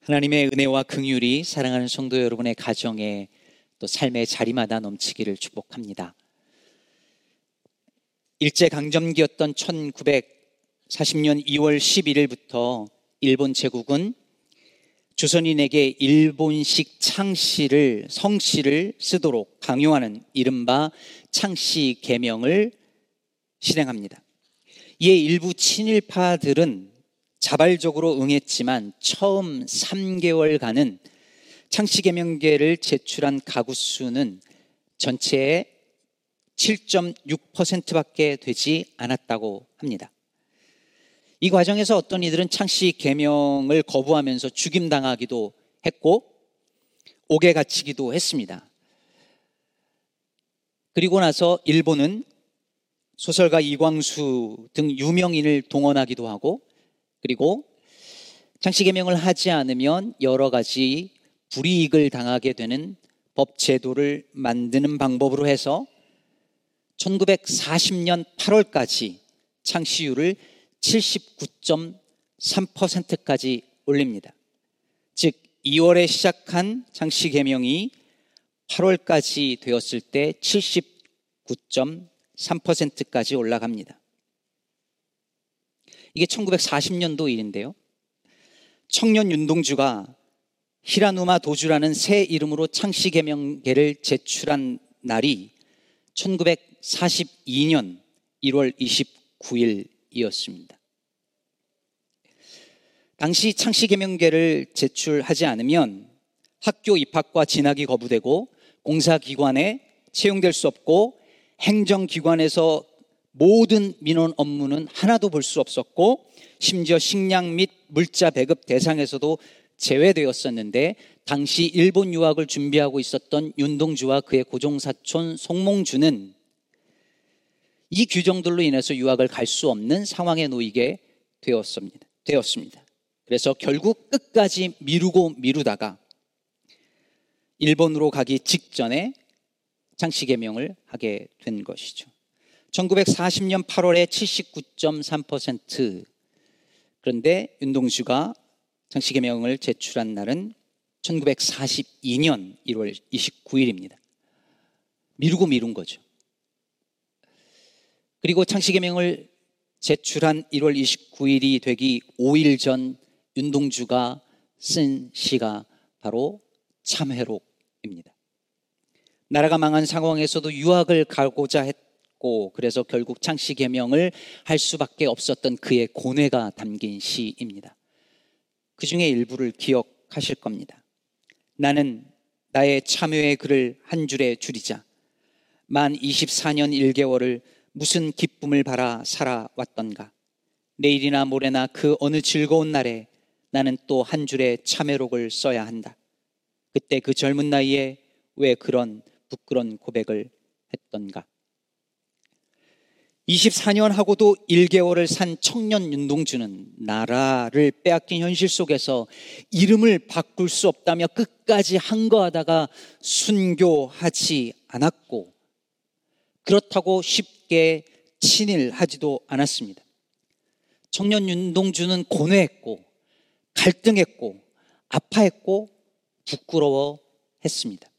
하나님의 은혜와 긍휼이 사랑하는 성도 여러분의 가정에 또 삶의 자리마다 넘치기를 축복합니다. 일제 강점기였던 1940년 2월 11일부터 일본 제국은 조선인에게 일본식 창시를 성씨를 쓰도록 강요하는 이른바 창씨 개명을 실행합니다. 이에 일부 친일파들은 자발적으로 응했지만 처음 3개월간은 창씨개명계를 제출한 가구 수는 전체의 7.6%밖에 되지 않았다고 합니다. 이 과정에서 어떤 이들은 창씨 개명을 거부하면서 죽임당하기도 했고 옥에 갇히기도 했습니다. 그리고 나서 일본은 소설가 이광수 등 유명인을 동원하기도 하고 그리고 창씨 개명을 하지 않으면 여러 가지 불이익을 당하게 되는 법 제도를 만드는 방법으로 해서 1940년 8월까지 창시율을 79.3%까지 올립니다. 즉 2월에 시작한 창씨 개명이 8월까지 되었을 때 79.3%까지 올라갑니다. 이게 1940년도 일인데요. 청년 윤동주가 히라누마 도주라는 새 이름으로 창씨 개명계를 제출한 날이 1942년 1월 29일이었습니다. 당시 창씨 개명계를 제출하지 않으면 학교 입학과 진학이 거부되고 공사기관에 채용될 수 없고 행정기관에서 모든 민원 업무는 하나도 볼 수 없었고 심지어 식량 및 물자 배급 대상에서도 제외되었었는데 당시 일본 유학을 준비하고 있었던 윤동주와 그의 고종사촌 송몽주는 이 규정들로 인해서 유학을 갈 수 없는 상황에 놓이게 되었습니다. 되었습니다. 그래서 결국 끝까지 미루고 미루다가 일본으로 가기 직전에 장시개명을 하게 된 것이죠. 1940년 8월에 79.3% 그런데 윤동주가 장시개명을 제출한 날은 1942년 1월 29일입니다. 미루고 미룬 거죠. 그리고 창시개명을 제출한 1월 29일이 되기 5일 전 윤동주가 쓴 시가 바로 참회록입니다. 나라가 망한 상황에서도 유학을 가고자 했 고 그래서 결국 창씨 개명을 할 수밖에 없었던 그의 고뇌가 담긴 시입니다. 그 중에 일부를 기억하실 겁니다. 나는 나의 참여의 글을 한 줄에 줄이자 만 24년 1개월을 무슨 기쁨을 바라 살아왔던가 내일이나 모레나 그 어느 즐거운 날에 나는 또 한 줄의 참회록을 써야 한다. 그때 그 젊은 나이에 왜 그런 부끄러운 고백을 했던가? 24년 하고도 1개월을 산 청년 윤동주는 나라를 빼앗긴 현실 속에서 이름을 바꿀 수 없다며 끝까지 한거하다가 순교하지 않았고 그렇다고 쉽게 친일하지도 않았습니다. 청년 윤동주는 고뇌했고 갈등했고 아파했고 부끄러워했습니다.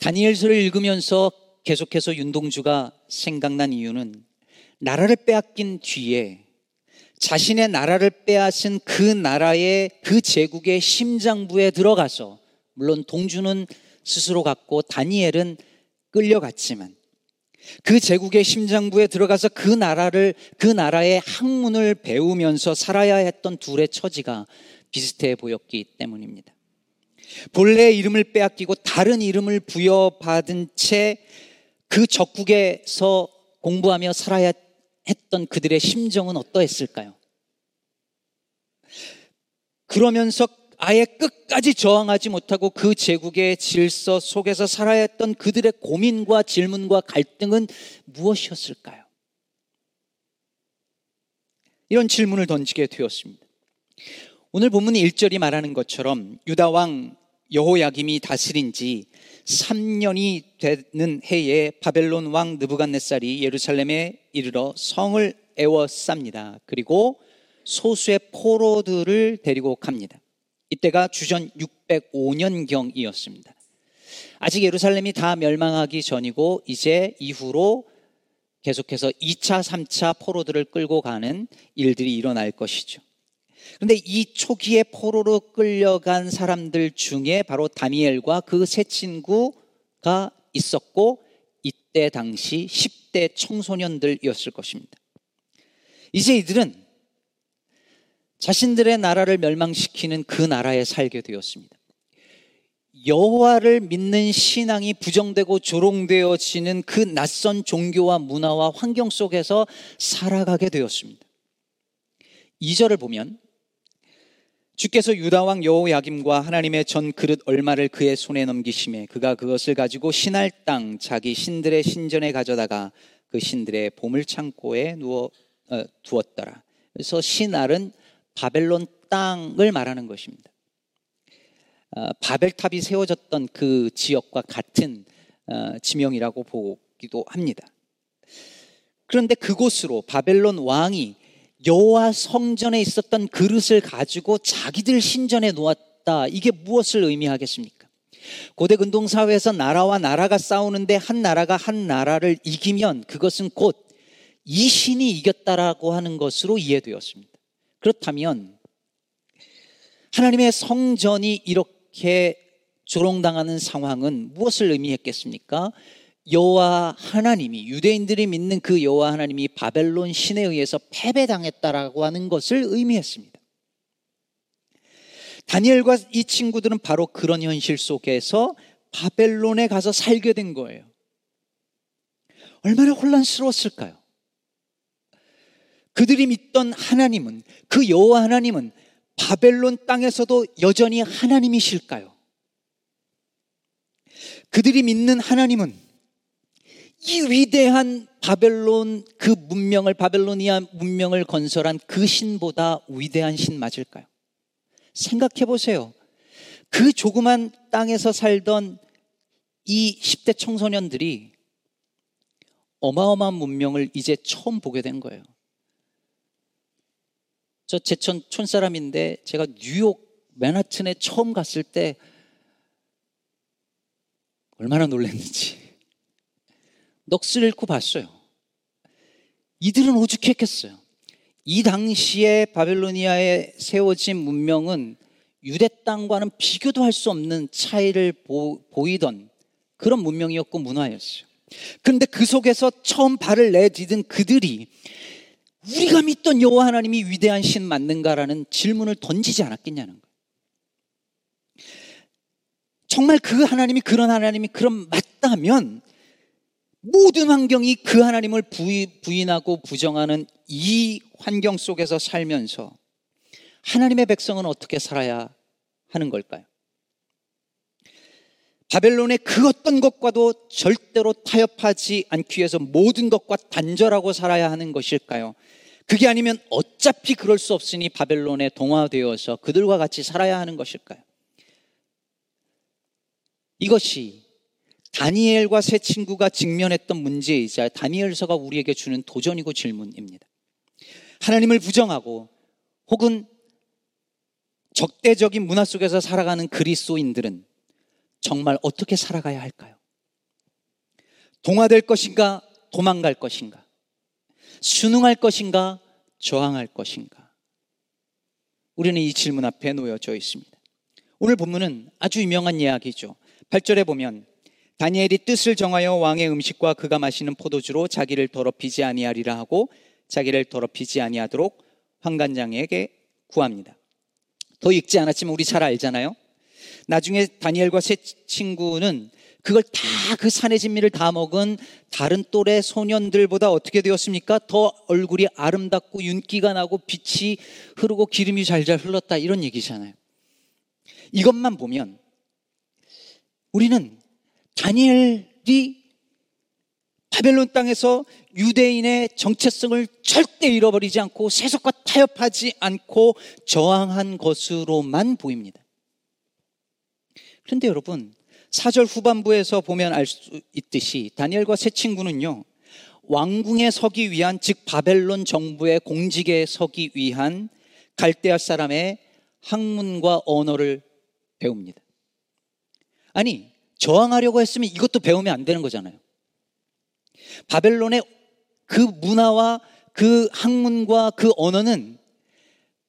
다니엘서를 읽으면서 계속해서 윤동주가 생각난 이유는 나라를 빼앗긴 뒤에 자신의 나라를 빼앗은 그 나라의 그 제국의 심장부에 들어가서 물론 동주는 스스로 갔고 다니엘은 끌려갔지만 그 제국의 심장부에 들어가서 그 나라를 그 나라의 학문을 배우면서 살아야 했던 둘의 처지가 비슷해 보였기 때문입니다. 본래 이름을 빼앗기고 다른 이름을 부여받은 채 그 적국에서 공부하며 살아야 했던 그들의 심정은 어떠했을까요? 그러면서 아예 끝까지 저항하지 못하고 그 제국의 질서 속에서 살아야 했던 그들의 고민과 질문과 갈등은 무엇이었을까요? 이런 질문을 던지게 되었습니다. 오늘 본문 1절이 말하는 것처럼 유다 왕 여호야김이 다스린 지 3년이 되는 해에 바벨론 왕 느부갓네살이 예루살렘에 이르러 성을 에워쌉니다. 그리고 소수의 포로들을 데리고 갑니다. 이때가 주전 605년경이었습니다. 아직 예루살렘이 다 멸망하기 전이고 이제 이후로 계속해서 2차, 3차 포로들을 끌고 가는 일들이 일어날 것이죠. 그런데 이 초기에 포로로 끌려간 사람들 중에 바로 다니엘과 그 세 친구가 있었고 이때 당시 10대 청소년들이었을 것입니다. 이제 이들은 자신들의 나라를 멸망시키는 그 나라에 살게 되었습니다. 여호와를 믿는 신앙이 부정되고 조롱되어지는 그 낯선 종교와 문화와 환경 속에서 살아가게 되었습니다. 2절을 보면 주께서 유다 왕 여호야김과 하나님의 전 그릇 얼마를 그의 손에 넘기심에 그가 그것을 가지고 신할 땅 자기 신들의 신전에 가져다가 그 신들의 보물 창고에 누워 어, 두었더라. 그래서 신알은 바벨론 땅을 말하는 것입니다. 어, 바벨탑이 세워졌던 그 지역과 같은 어, 지명이라고 보기도 합니다. 그런데 그곳으로 바벨론 왕이 여호와 성전에 있었던 그릇을 가지고 자기들 신전에 놓았다. 이게 무엇을 의미하겠습니까? 고대 근동 사회에서 나라와 나라가 싸우는데 한 나라가 한 나라를 이기면 그것은 곧 이 신이 이겼다라고 하는 것으로 이해되었습니다. 그렇다면 하나님의 성전이 이렇게 조롱당하는 상황은 무엇을 의미했겠습니까? 여호와 하나님이 유대인들이 믿는 그 여호와 하나님이 바벨론 신에 의해서 패배당했다라고 하는 것을 의미했습니다. 다니엘과 이 친구들은 바로 그런 현실 속에서 바벨론에 가서 살게 된 거예요. 얼마나 혼란스러웠을까요? 그들이 믿던 하나님은 그 여호와 하나님은 바벨론 땅에서도 여전히 하나님이실까요? 그들이 믿는 하나님은 이 위대한 바벨론 그 문명을 바벨로니아 문명을 건설한 그 신보다 위대한 신 맞을까요? 생각해 보세요. 그 조그만 땅에서 살던 이 10대 청소년들이 어마어마한 문명을 이제 처음 보게 된 거예요. 저 제천 촌 사람인데 제가 뉴욕 맨하튼에 처음 갔을 때 얼마나 놀랐는지 넋을 잃고 봤어요. 이들은 오죽했겠어요. 이 당시에 바벨로니아에 세워진 문명은 유대 땅과는 비교도 할 수 없는 차이를 보, 보이던 그런 문명이었고 문화였어요. 그런데 그 속에서 처음 발을 내디딘 그들이 우리가 믿던 여호와 하나님이 위대한 신 맞는가라는 질문을 던지지 않았겠냐는 거예요. 정말 그 하나님이 그런 하나님이 그런 맞다면 모든 환경이 그 하나님을 부인하고 부정하는 이 환경 속에서 살면서 하나님의 백성은 어떻게 살아야 하는 걸까요? 바벨론의 그 어떤 것과도 절대로 타협하지 않기 위해서 모든 것과 단절하고 살아야 하는 것일까요? 그게 아니면 어차피 그럴 수 없으니 바벨론에 동화되어서 그들과 같이 살아야 하는 것일까요? 이것이 다니엘과 세 친구가 직면했던 문제이자 다니엘서가 우리에게 주는 도전이고 질문입니다. 하나님을 부정하고 혹은 적대적인 문화 속에서 살아가는 그리스도인들은 정말 어떻게 살아가야 할까요? 동화될 것인가? 도망갈 것인가? 순응할 것인가? 저항할 것인가? 우리는 이 질문 앞에 놓여져 있습니다. 오늘 본문은 아주 유명한 이야기죠. 8절에 보면 다니엘이 뜻을 정하여 왕의 음식과 그가 마시는 포도주로 자기를 더럽히지 아니하리라 하고 자기를 더럽히지 아니하도록 황관장에게 구합니다. 더 읽지 않았지만 우리 잘 알잖아요. 나중에 다니엘과 세 친구는 그걸 다 그 산의 진미를 다 먹은 다른 또래 소년들보다 어떻게 되었습니까? 더 얼굴이 아름답고 윤기가 나고 빛이 흐르고 기름이 잘잘 흘렀다 이런 얘기잖아요. 이것만 보면 우리는 다니엘이 바벨론 땅에서 유대인의 정체성을 절대 잃어버리지 않고 세속과 타협하지 않고 저항한 것으로만 보입니다. 그런데 여러분, 4절 후반부에서 보면 알 수 있듯이 다니엘과 세 친구는요, 왕궁에 서기 위한, 즉 바벨론 정부의 공직에 서기 위한 갈대아 사람의 학문과 언어를 배웁니다. 아니, 저항하려고 했으면 이것도 배우면 안 되는 거잖아요. 바벨론의 그 문화와 그 학문과 그 언어는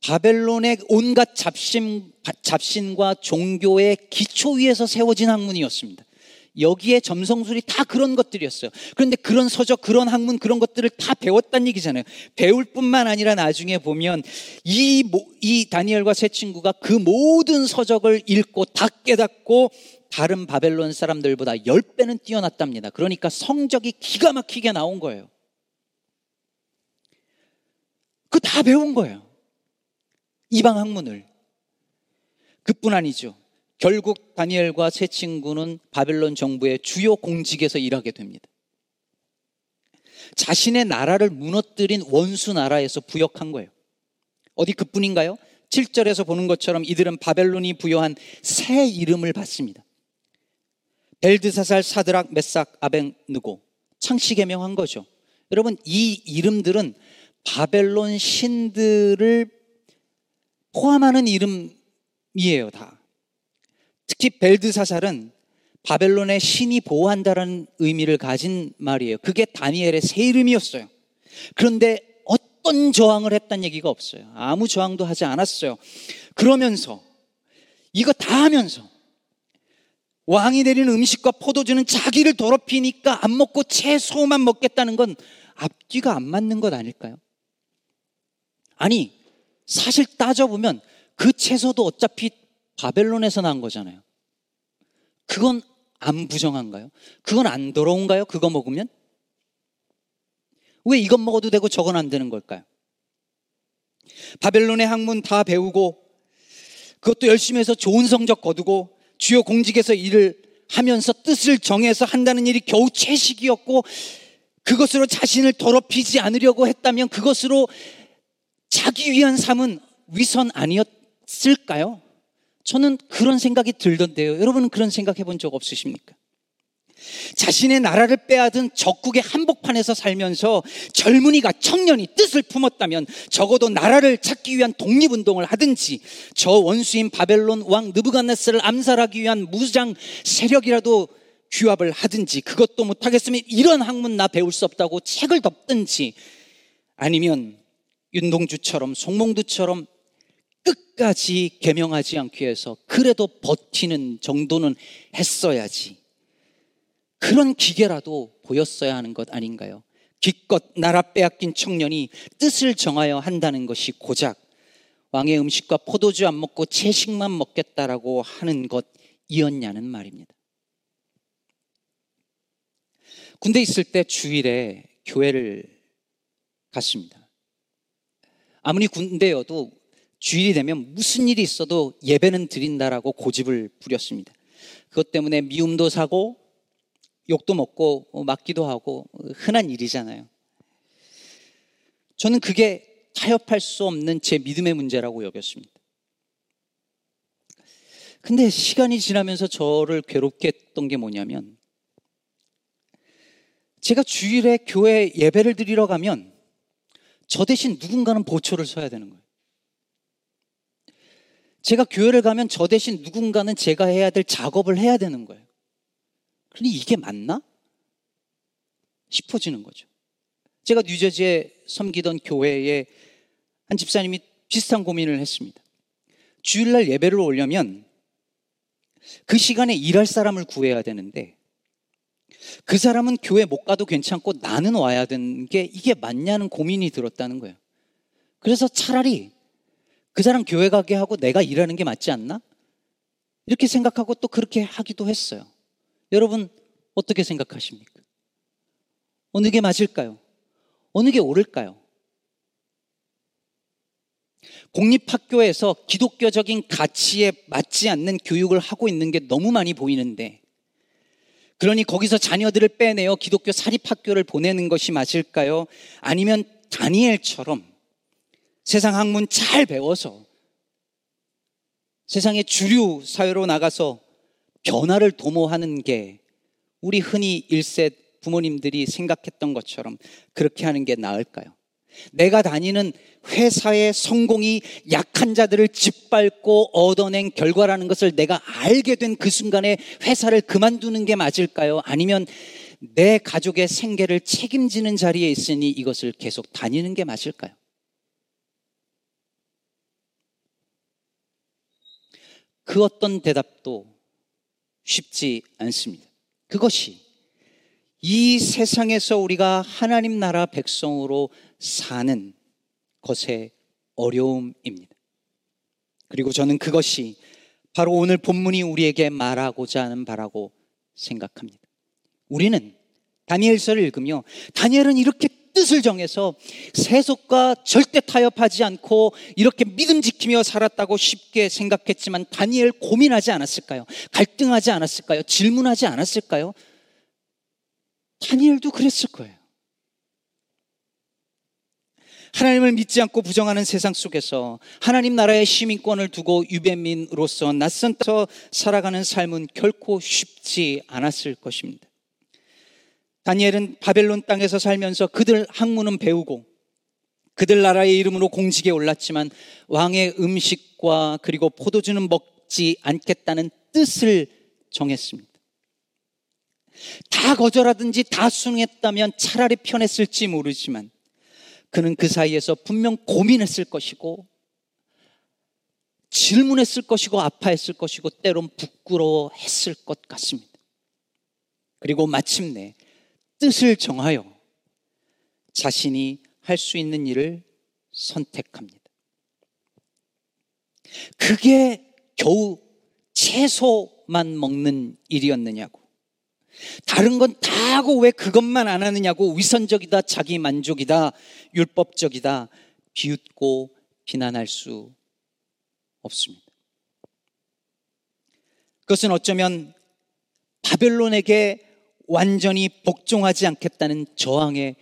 바벨론의 온갖 잡신, 잡신과 종교의 기초 위에서 세워진 학문이었습니다. 여기에 점성술이 다 그런 것들이었어요. 그런데 그런 서적, 그런 학문, 그런 것들을 다 배웠다는 얘기잖아요. 배울 뿐만 아니라 나중에 보면 이, 이 다니엘과 세 친구가 그 모든 서적을 읽고 다 깨닫고 다른 바벨론 사람들보다 10배는 뛰어났답니다. 그러니까 성적이 기가 막히게 나온 거예요. 그 다 배운 거예요. 이방 학문을. 그뿐 아니죠. 결국 다니엘과 세 친구는 바벨론 정부의 주요 공직에서 일하게 됩니다. 자신의 나라를 무너뜨린 원수 나라에서 부역한 거예요. 어디 그뿐인가요? 7절에서 보는 것처럼 이들은 바벨론이 부여한 새 이름을 받습니다. 벨드사살, 사드락, 메삭, 아벤느고 창씨 개명한 거죠. 여러분 이 이름들은 바벨론 신들을 포함하는 이름이에요, 다. 특히 벨드사살은 바벨론의 신이 보호한다라는 의미를 가진 말이에요. 그게 다니엘의 새 이름이었어요. 그런데 어떤 저항을 했다는 얘기가 없어요. 아무 저항도 하지 않았어요. 그러면서 이거 다 하면서 왕이 내린 음식과 포도주는 자기를 더럽히니까 안 먹고 채소만 먹겠다는 건 앞뒤가 안 맞는 것 아닐까요? 아니, 사실 따져보면 그 채소도 어차피 바벨론에서 난 거잖아요. 그건 안 부정한가요? 그건 안 더러운가요? 그거 먹으면? 왜 이것 먹어도 되고 저건 안 되는 걸까요? 바벨론의 학문 다 배우고 그것도 열심히 해서 좋은 성적 거두고 주요 공직에서 일을 하면서 뜻을 정해서 한다는 일이 겨우 채식이었고 그것으로 자신을 더럽히지 않으려고 했다면 그것으로 자기 위한 삶은 위선 아니었을까요? 저는 그런 생각이 들던데요. 여러분은 그런 생각 해본 적 없으십니까? 자신의 나라를 빼앗은 적국의 한복판에서 살면서 젊은이가 청년이 뜻을 품었다면 적어도 나라를 찾기 위한 독립운동을 하든지 저 원수인 바벨론 왕 느부갓네스를 암살하기 위한 무장 세력이라도 규합을 하든지 그것도 못하겠으면 이런 학문 나 배울 수 없다고 책을 덮든지 아니면 윤동주처럼 송몽두처럼 끝까지 개명하지 않기 위해서 그래도 버티는 정도는 했어야지. 그런 기계라도 보였어야 하는 것 아닌가요? 기껏 나라 빼앗긴 청년이 뜻을 정하여 한다는 것이 고작 왕의 음식과 포도주 안 먹고 채식만 먹겠다라고 하는 것이었냐는 말입니다. 군대 있을 때 주일에 교회를 갔습니다. 아무리 군대여도 주일이 되면 무슨 일이 있어도 예배는 드린다라고 고집을 부렸습니다. 그것 때문에 미움도 사고 욕도 먹고 어, 맞기도 하고 흔한 일이잖아요. 저는 그게 타협할 수 없는 제 믿음의 문제라고 여겼습니다. 근데 시간이 지나면서 저를 괴롭게 했던 게 뭐냐면 제가 주일에 교회 예배를 드리러 가면 저 대신 누군가는 보초를 서야 되는 거예요. 제가 교회를 가면 저 대신 누군가는 제가 해야 될 작업을 해야 되는 거예요. 그런데 이게 맞나? 싶어지는 거죠. 제가 뉴저지에 섬기던 교회에 한 집사님이 비슷한 고민을 했습니다. 주일날 예배를 오려면 그 시간에 일할 사람을 구해야 되는데 그 사람은 교회 못 가도 괜찮고 나는 와야 되는 게 이게 맞냐는 고민이 들었다는 거예요. 그래서 차라리 그 사람 교회 가게 하고 내가 일하는 게 맞지 않나? 이렇게 생각하고 또 그렇게 하기도 했어요. 여러분, 어떻게 생각하십니까? 어느 게 맞을까요? 어느 게 옳을까요? 공립학교에서 기독교적인 가치에 맞지 않는 교육을 하고 있는 게 너무 많이 보이는데, 그러니 거기서 자녀들을 빼내어 기독교 사립학교를 보내는 것이 맞을까요? 아니면 다니엘처럼 세상 학문 잘 배워서 세상의 주류 사회로 나가서 변화를 도모하는 게 우리 흔히 일세 부모님들이 생각했던 것처럼 그렇게 하는 게 나을까요? 내가 다니는 회사의 성공이 약한 자들을 짓밟고 얻어낸 결과라는 것을 내가 알게 된 그 순간에 회사를 그만두는 게 맞을까요? 아니면 내 가족의 생계를 책임지는 자리에 있으니 이것을 계속 다니는 게 맞을까요? 그 어떤 대답도 쉽지 않습니다. 그것이 이 세상에서 우리가 하나님 나라 백성으로 사는 것의 어려움입니다. 그리고 저는 그것이 바로 오늘 본문이 우리에게 말하고자 하는 바라고 생각합니다. 우리는 다니엘서를 읽으며 다니엘은 이렇게 뜻을 정해서 세속과 절대 타협하지 않고 이렇게 믿음 지키며 살았다고 쉽게 생각했지만 다니엘 고민하지 않았을까요? 갈등하지 않았을까요? 질문하지 않았을까요? 다니엘도 그랬을 거예요. 하나님을 믿지 않고 부정하는 세상 속에서 하나님 나라의 시민권을 두고 유배민으로서 낯선 데서 살아가는 삶은 결코 쉽지 않았을 것입니다. 다니엘은 바벨론 땅에서 살면서 그들 학문은 배우고 그들 나라의 이름으로 공직에 올랐지만 왕의 음식과 그리고 포도주는 먹지 않겠다는 뜻을 정했습니다. 다 거절하든지 다 순응했다면 차라리 편했을지 모르지만 그는 그 사이에서 분명 고민했을 것이고 질문했을 것이고 아파했을 것이고 때론 부끄러워했을 것 같습니다. 그리고 마침내 뜻을 정하여 자신이 할 수 있는 일을 선택합니다. 그게 겨우 채소만 먹는 일이었느냐고. 다른 건 다 하고 왜 그것만 안 하느냐고 위선적이다, 자기 만족이다, 율법적이다, 비웃고 비난할 수 없습니다. 그것은 어쩌면 바벨론에게 완전히 복종하지 않겠다는 저항의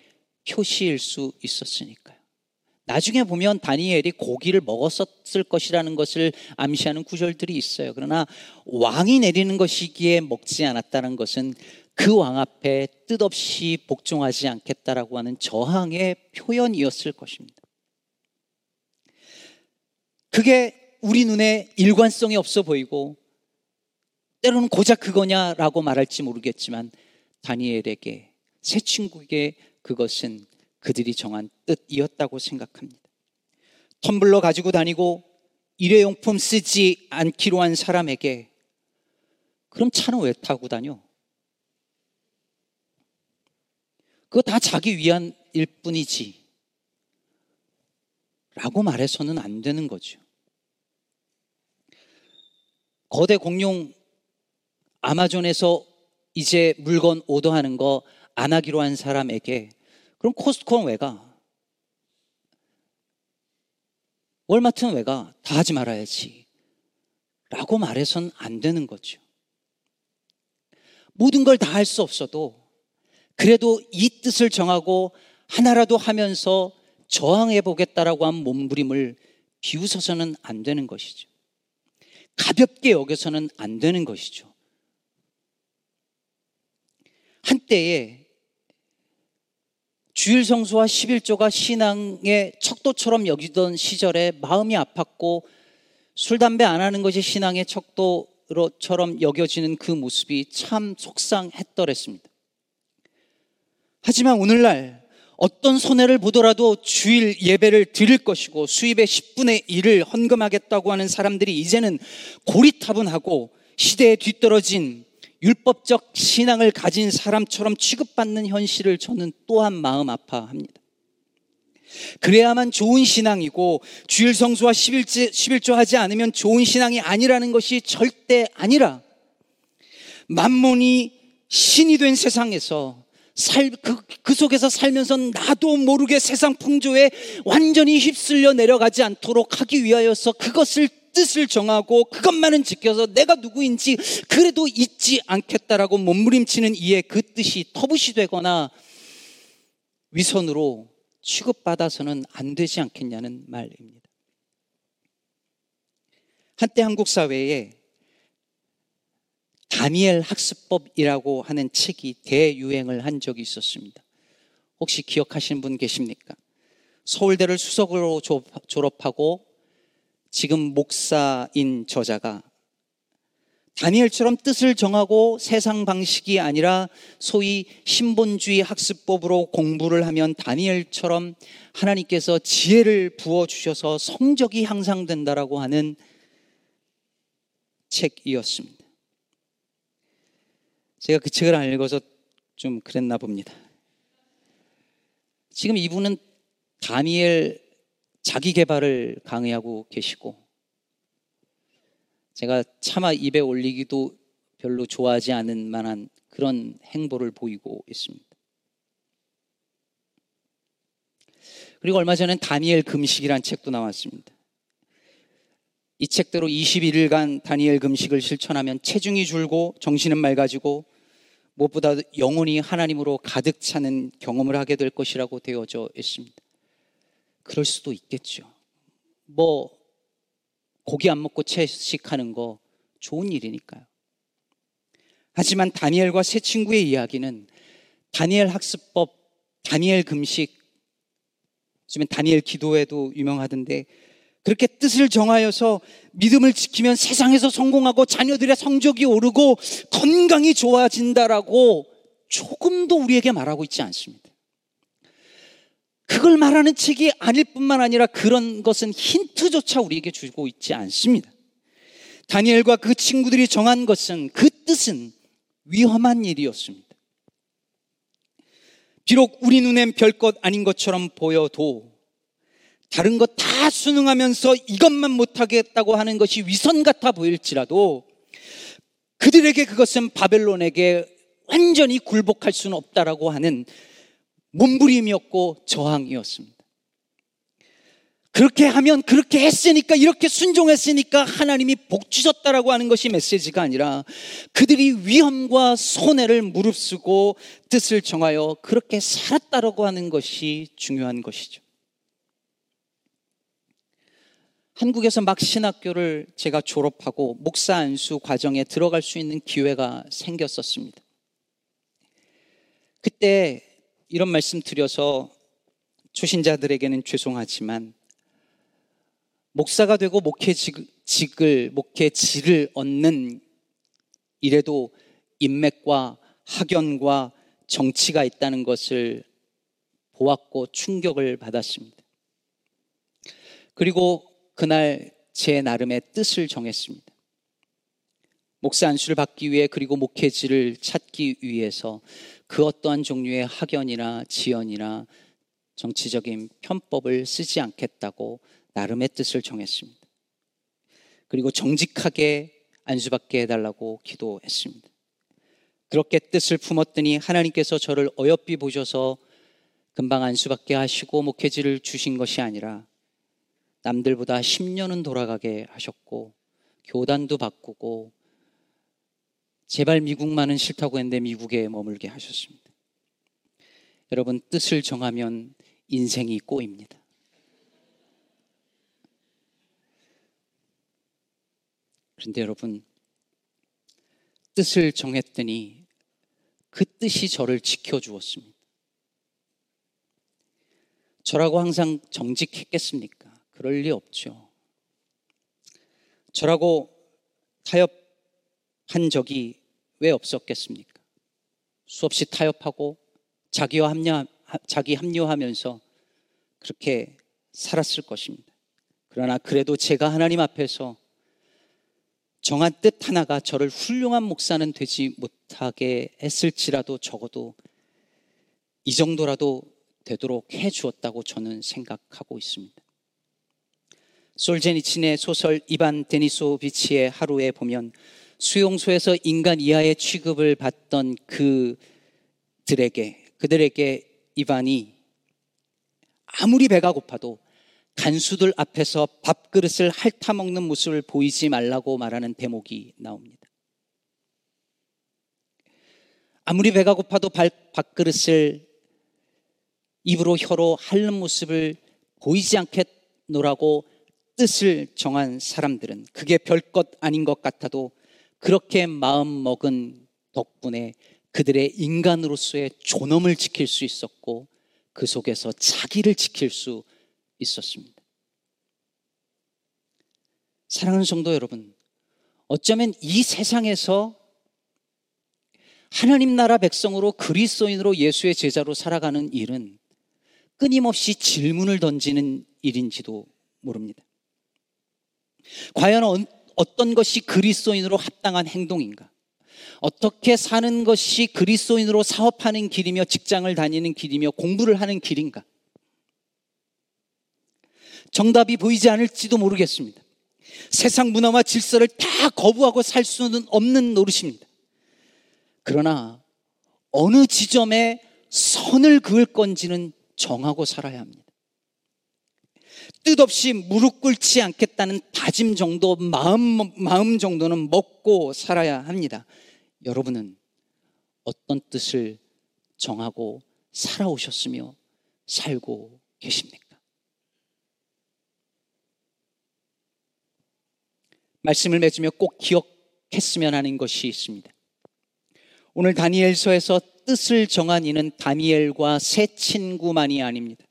표시일 수 있었으니까요. 나중에 보면 다니엘이 고기를 먹었었을 것이라는 것을 암시하는 구절들이 있어요. 그러나 왕이 내리는 것이기에 먹지 않았다는 것은 그 왕 앞에 뜻없이 복종하지 않겠다라고 하는 저항의 표현이었을 것입니다. 그게 우리 눈에 일관성이 없어 보이고 때로는 고작 그거냐라고 말할지 모르겠지만 다니엘에게 새 친구에게 그것은 그들이 정한 뜻이었다고 생각합니다. 텀블러 가지고 다니고 일회용품 쓰지 않기로 한 사람에게 그럼 차는 왜 타고 다녀? 그거 다 자기 위한 일 뿐이지. 라고 말해서는 안 되는 거죠. 거대 공룡 아마존에서 이제 물건 오더하는 거 안 하기로 한 사람에게 그럼 코스트코는 왜 가? 월마트는 왜 가? 다 하지 말아야지. 라고 말해선 안 되는 거죠. 모든 걸 다 할 수 없어도 그래도 이 뜻을 정하고 하나라도 하면서 저항해 보겠다라고 한 몸부림을 비웃어서는 안 되는 것이죠. 가볍게 여겨서는 안 되는 것이죠. 한때에 주일 성수와 11조가 신앙의 척도처럼 여기던 시절에 마음이 아팠고 술, 담배 안 하는 것이 신앙의 척도처럼 여겨지는 그 모습이 참 속상했더랬습니다. 하지만 오늘날 어떤 손해를 보더라도 주일 예배를 드릴 것이고 수입의 10분의 1을 헌금하겠다고 하는 사람들이 이제는 고리타분하고 시대에 뒤떨어진 율법적 신앙을 가진 사람처럼 취급받는 현실을 저는 또한 마음 아파합니다. 그래야만 좋은 신앙이고 주일 성수와 11조, 11조 하지 않으면 좋은 신앙이 아니라는 것이 절대 아니라 만몬이 신이 된 세상에서 살, 그, 그 속에서 살면서 나도 모르게 세상 풍조에 완전히 휩쓸려 내려가지 않도록 하기 위하여서 그것을 뜻을 정하고 그것만은 지켜서 내가 누구인지 그래도 잊지 않겠다라고 몸부림치는 이에 그 뜻이 터부시 되거나 위선으로 취급받아서는 안 되지 않겠냐는 말입니다. 한때 한국 사회에 다니엘 학습법이라고 하는 책이 대유행을 한 적이 있었습니다. 혹시 기억하시는 분 계십니까? 서울대를 수석으로 졸업하고 지금 목사인 저자가 다니엘처럼 뜻을 정하고 세상 방식이 아니라 소위 신본주의 학습법으로 공부를 하면 다니엘처럼 하나님께서 지혜를 부어 주셔서 성적이 향상된다라고 하는 책이었습니다. 제가 그 책을 안 읽어서 좀 그랬나 봅니다. 지금 이분은 다니엘 자기 개발을 강의하고 계시고 제가 차마 입에 올리기도 별로 좋아하지 않은 만한 그런 행보를 보이고 있습니다. 그리고 얼마 전엔 다니엘 금식이란 책도 나왔습니다. 이 책대로 21일간 다니엘 금식을 실천하면 체중이 줄고 정신은 맑아지고 무엇보다 영혼이 하나님으로 가득 차는 경험을 하게 될 것이라고 되어져 있습니다. 그럴 수도 있겠죠. 뭐 고기 안 먹고 채식하는 거 좋은 일이니까요. 하지만 다니엘과 세 친구의 이야기는 다니엘 학습법, 다니엘 금식, 요즘엔 다니엘 기도에도 유명하던데 그렇게 뜻을 정하여서 믿음을 지키면 세상에서 성공하고 자녀들의 성적이 오르고 건강이 좋아진다라고 조금도 우리에게 말하고 있지 않습니다. 그걸 말하는 책이 아닐 뿐만 아니라 그런 것은 힌트조차 우리에게 주고 있지 않습니다. 다니엘과 그 친구들이 정한 것은 그 뜻은 위험한 일이었습니다. 비록 우리 눈엔 별것 아닌 것처럼 보여도 다른 것 다 수능하면서 이것만 못하겠다고 하는 것이 위선 같아 보일지라도 그들에게 그것은 바벨론에게 완전히 굴복할 수는 없다라고 하는 몸부림이었고 저항이었습니다. 그렇게 하면 그렇게 했으니까 이렇게 순종했으니까 하나님이 복 주셨다라고 하는 것이 메시지가 아니라 그들이 위험과 손해를 무릅쓰고 뜻을 정하여 그렇게 살았다라고 하는 것이 중요한 것이죠. 한국에서 막 신학교를 제가 졸업하고 목사 안수 과정에 들어갈 수 있는 기회가 생겼었습니다. 그때 이런 말씀 드려서 초신자들에게는 죄송하지만 목사가 되고 목회직을 목회질을 얻는 이래도 인맥과 학연과 정치가 있다는 것을 보았고 충격을 받았습니다. 그리고 그날 제 나름의 뜻을 정했습니다. 목사 안수를 받기 위해 그리고 목회지를 찾기 위해서 그 어떠한 종류의 학연이나 지연이나 정치적인 편법을 쓰지 않겠다고 나름의 뜻을 정했습니다. 그리고 정직하게 안수받게 해달라고 기도했습니다. 그렇게 뜻을 품었더니 하나님께서 저를 어여삐 보셔서 금방 안수받게 하시고 목회지를 주신 것이 아니라 남들보다 10년은 돌아가게 하셨고 교단도 바꾸고 제발 미국만은 싫다고 했는데 미국에 머물게 하셨습니다. 여러분 뜻을 정하면 인생이 꼬입니다. 그런데 여러분 뜻을 정했더니 그 뜻이 저를 지켜주었습니다. 저라고 항상 정직했겠습니까? 그럴 리 없죠. 저라고 타협한 적이 왜 없었겠습니까? 수없이 타협하고 자기와 합류, 자기 합류하면서 그렇게 살았을 것입니다. 그러나 그래도 제가 하나님 앞에서 정한 뜻 하나가 저를 훌륭한 목사는 되지 못하게 했을지라도 적어도 이 정도라도 되도록 해 주었다고 저는 생각하고 있습니다. 솔제니친의 소설 이반 데니소비치의 하루에 보면 수용소에서 인간 이하의 취급을 받던 그들에게 그들에게 이반이 아무리 배가 고파도 간수들 앞에서 밥그릇을 핥아먹는 모습을 보이지 말라고 말하는 대목이 나옵니다. 아무리 배가 고파도 밥그릇을 입으로 혀로 핥는 모습을 보이지 않겠노라고 뜻을 정한 사람들은 그게 별것 아닌 것 같아도 그렇게 마음 먹은 덕분에 그들의 인간으로서의 존엄을 지킬 수 있었고 그 속에서 자기를 지킬 수 있었습니다. 사랑하는 성도 여러분, 어쩌면 이 세상에서 하나님 나라 백성으로 그리스도인으로 예수의 제자로 살아가는 일은 끊임없이 질문을 던지는 일인지도 모릅니다. 과연 어떤 것이 그리스도인으로 합당한 행동인가? 어떻게 사는 것이 그리스도인으로 사업하는 길이며 직장을 다니는 길이며 공부를 하는 길인가? 정답이 보이지 않을지도 모르겠습니다. 세상 문화와 질서를 다 거부하고 살 수는 없는 노릇입니다. 그러나 어느 지점에 선을 그을 건지는 정하고 살아야 합니다. 뜻없이 무릎 꿇지 않겠다는 다짐 정도, 마음, 마음 정도는 먹고 살아야 합니다. 여러분은 어떤 뜻을 정하고 살아오셨으며 살고 계십니까? 말씀을 맺으며 꼭 기억했으면 하는 것이 있습니다. 오늘 다니엘서에서 뜻을 정한 이는 다니엘과 세 친구만이 아닙니다.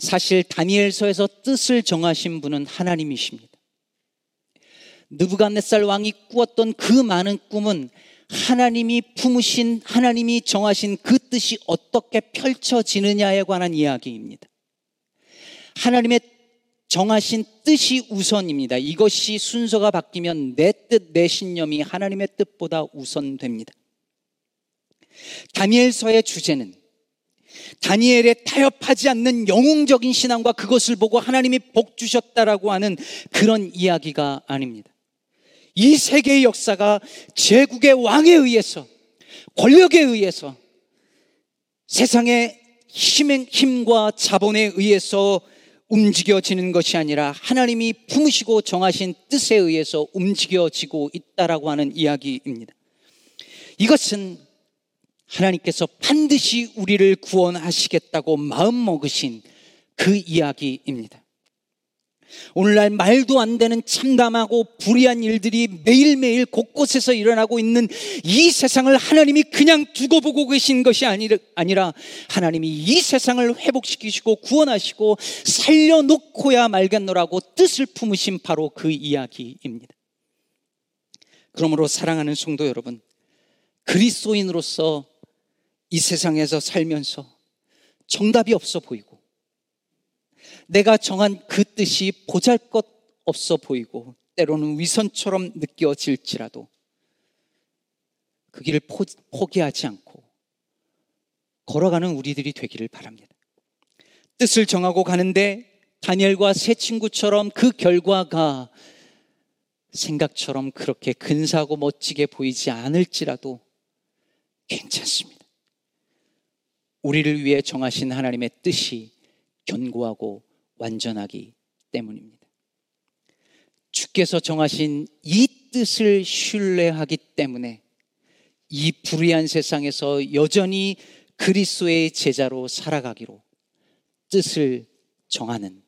사실 다니엘서에서 뜻을 정하신 분은 하나님이십니다. 느부갓네살 왕이 꾸었던 그 많은 꿈은 하나님이 품으신 하나님이 정하신 그 뜻이 어떻게 펼쳐지느냐에 관한 이야기입니다. 하나님의 정하신 뜻이 우선입니다. 이것이 순서가 바뀌면 내 뜻, 내 신념이 하나님의 뜻보다 우선됩니다. 다니엘서의 주제는 다니엘의 타협하지 않는 영웅적인 신앙과 그것을 보고 하나님이 복 주셨다라고 하는 그런 이야기가 아닙니다. 이 세계의 역사가 제국의 왕에 의해서 권력에 의해서 세상의 힘, 힘과 자본에 의해서 움직여지는 것이 아니라 하나님이 품으시고 정하신 뜻에 의해서 움직여지고 있다라고 하는 이야기입니다. 이것은 하나님께서 반드시 우리를 구원하시겠다고 마음먹으신 그 이야기입니다. 오늘날 말도 안 되는 참담하고 불의한 일들이 매일매일 곳곳에서 일어나고 있는 이 세상을 하나님이 그냥 두고 보고 계신 것이 아니라 하나님이 이 세상을 회복시키시고 구원하시고 살려놓고야 말겠노라고 뜻을 품으신 바로 그 이야기입니다. 그러므로 사랑하는 성도 여러분, 그리스도인으로서 이 세상에서 살면서 정답이 없어 보이고 내가 정한 그 뜻이 보잘 것 없어 보이고 때로는 위선처럼 느껴질지라도 그 길을 포기하지 않고 걸어가는 우리들이 되기를 바랍니다. 뜻을 정하고 가는데 다니엘과 새 친구처럼 그 결과가 생각처럼 그렇게 근사하고 멋지게 보이지 않을지라도 괜찮습니다. 우리를 위해 정하신 하나님의 뜻이 견고하고 완전하기 때문입니다. 주께서 정하신 이 뜻을 신뢰하기 때문에 이 불의한 세상에서 여전히 그리스도의 제자로 살아가기로 뜻을 정하는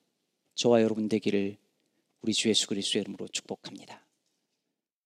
저와 여러분 되기를 우리 주 예수 그리스도의 이름으로 축복합니다.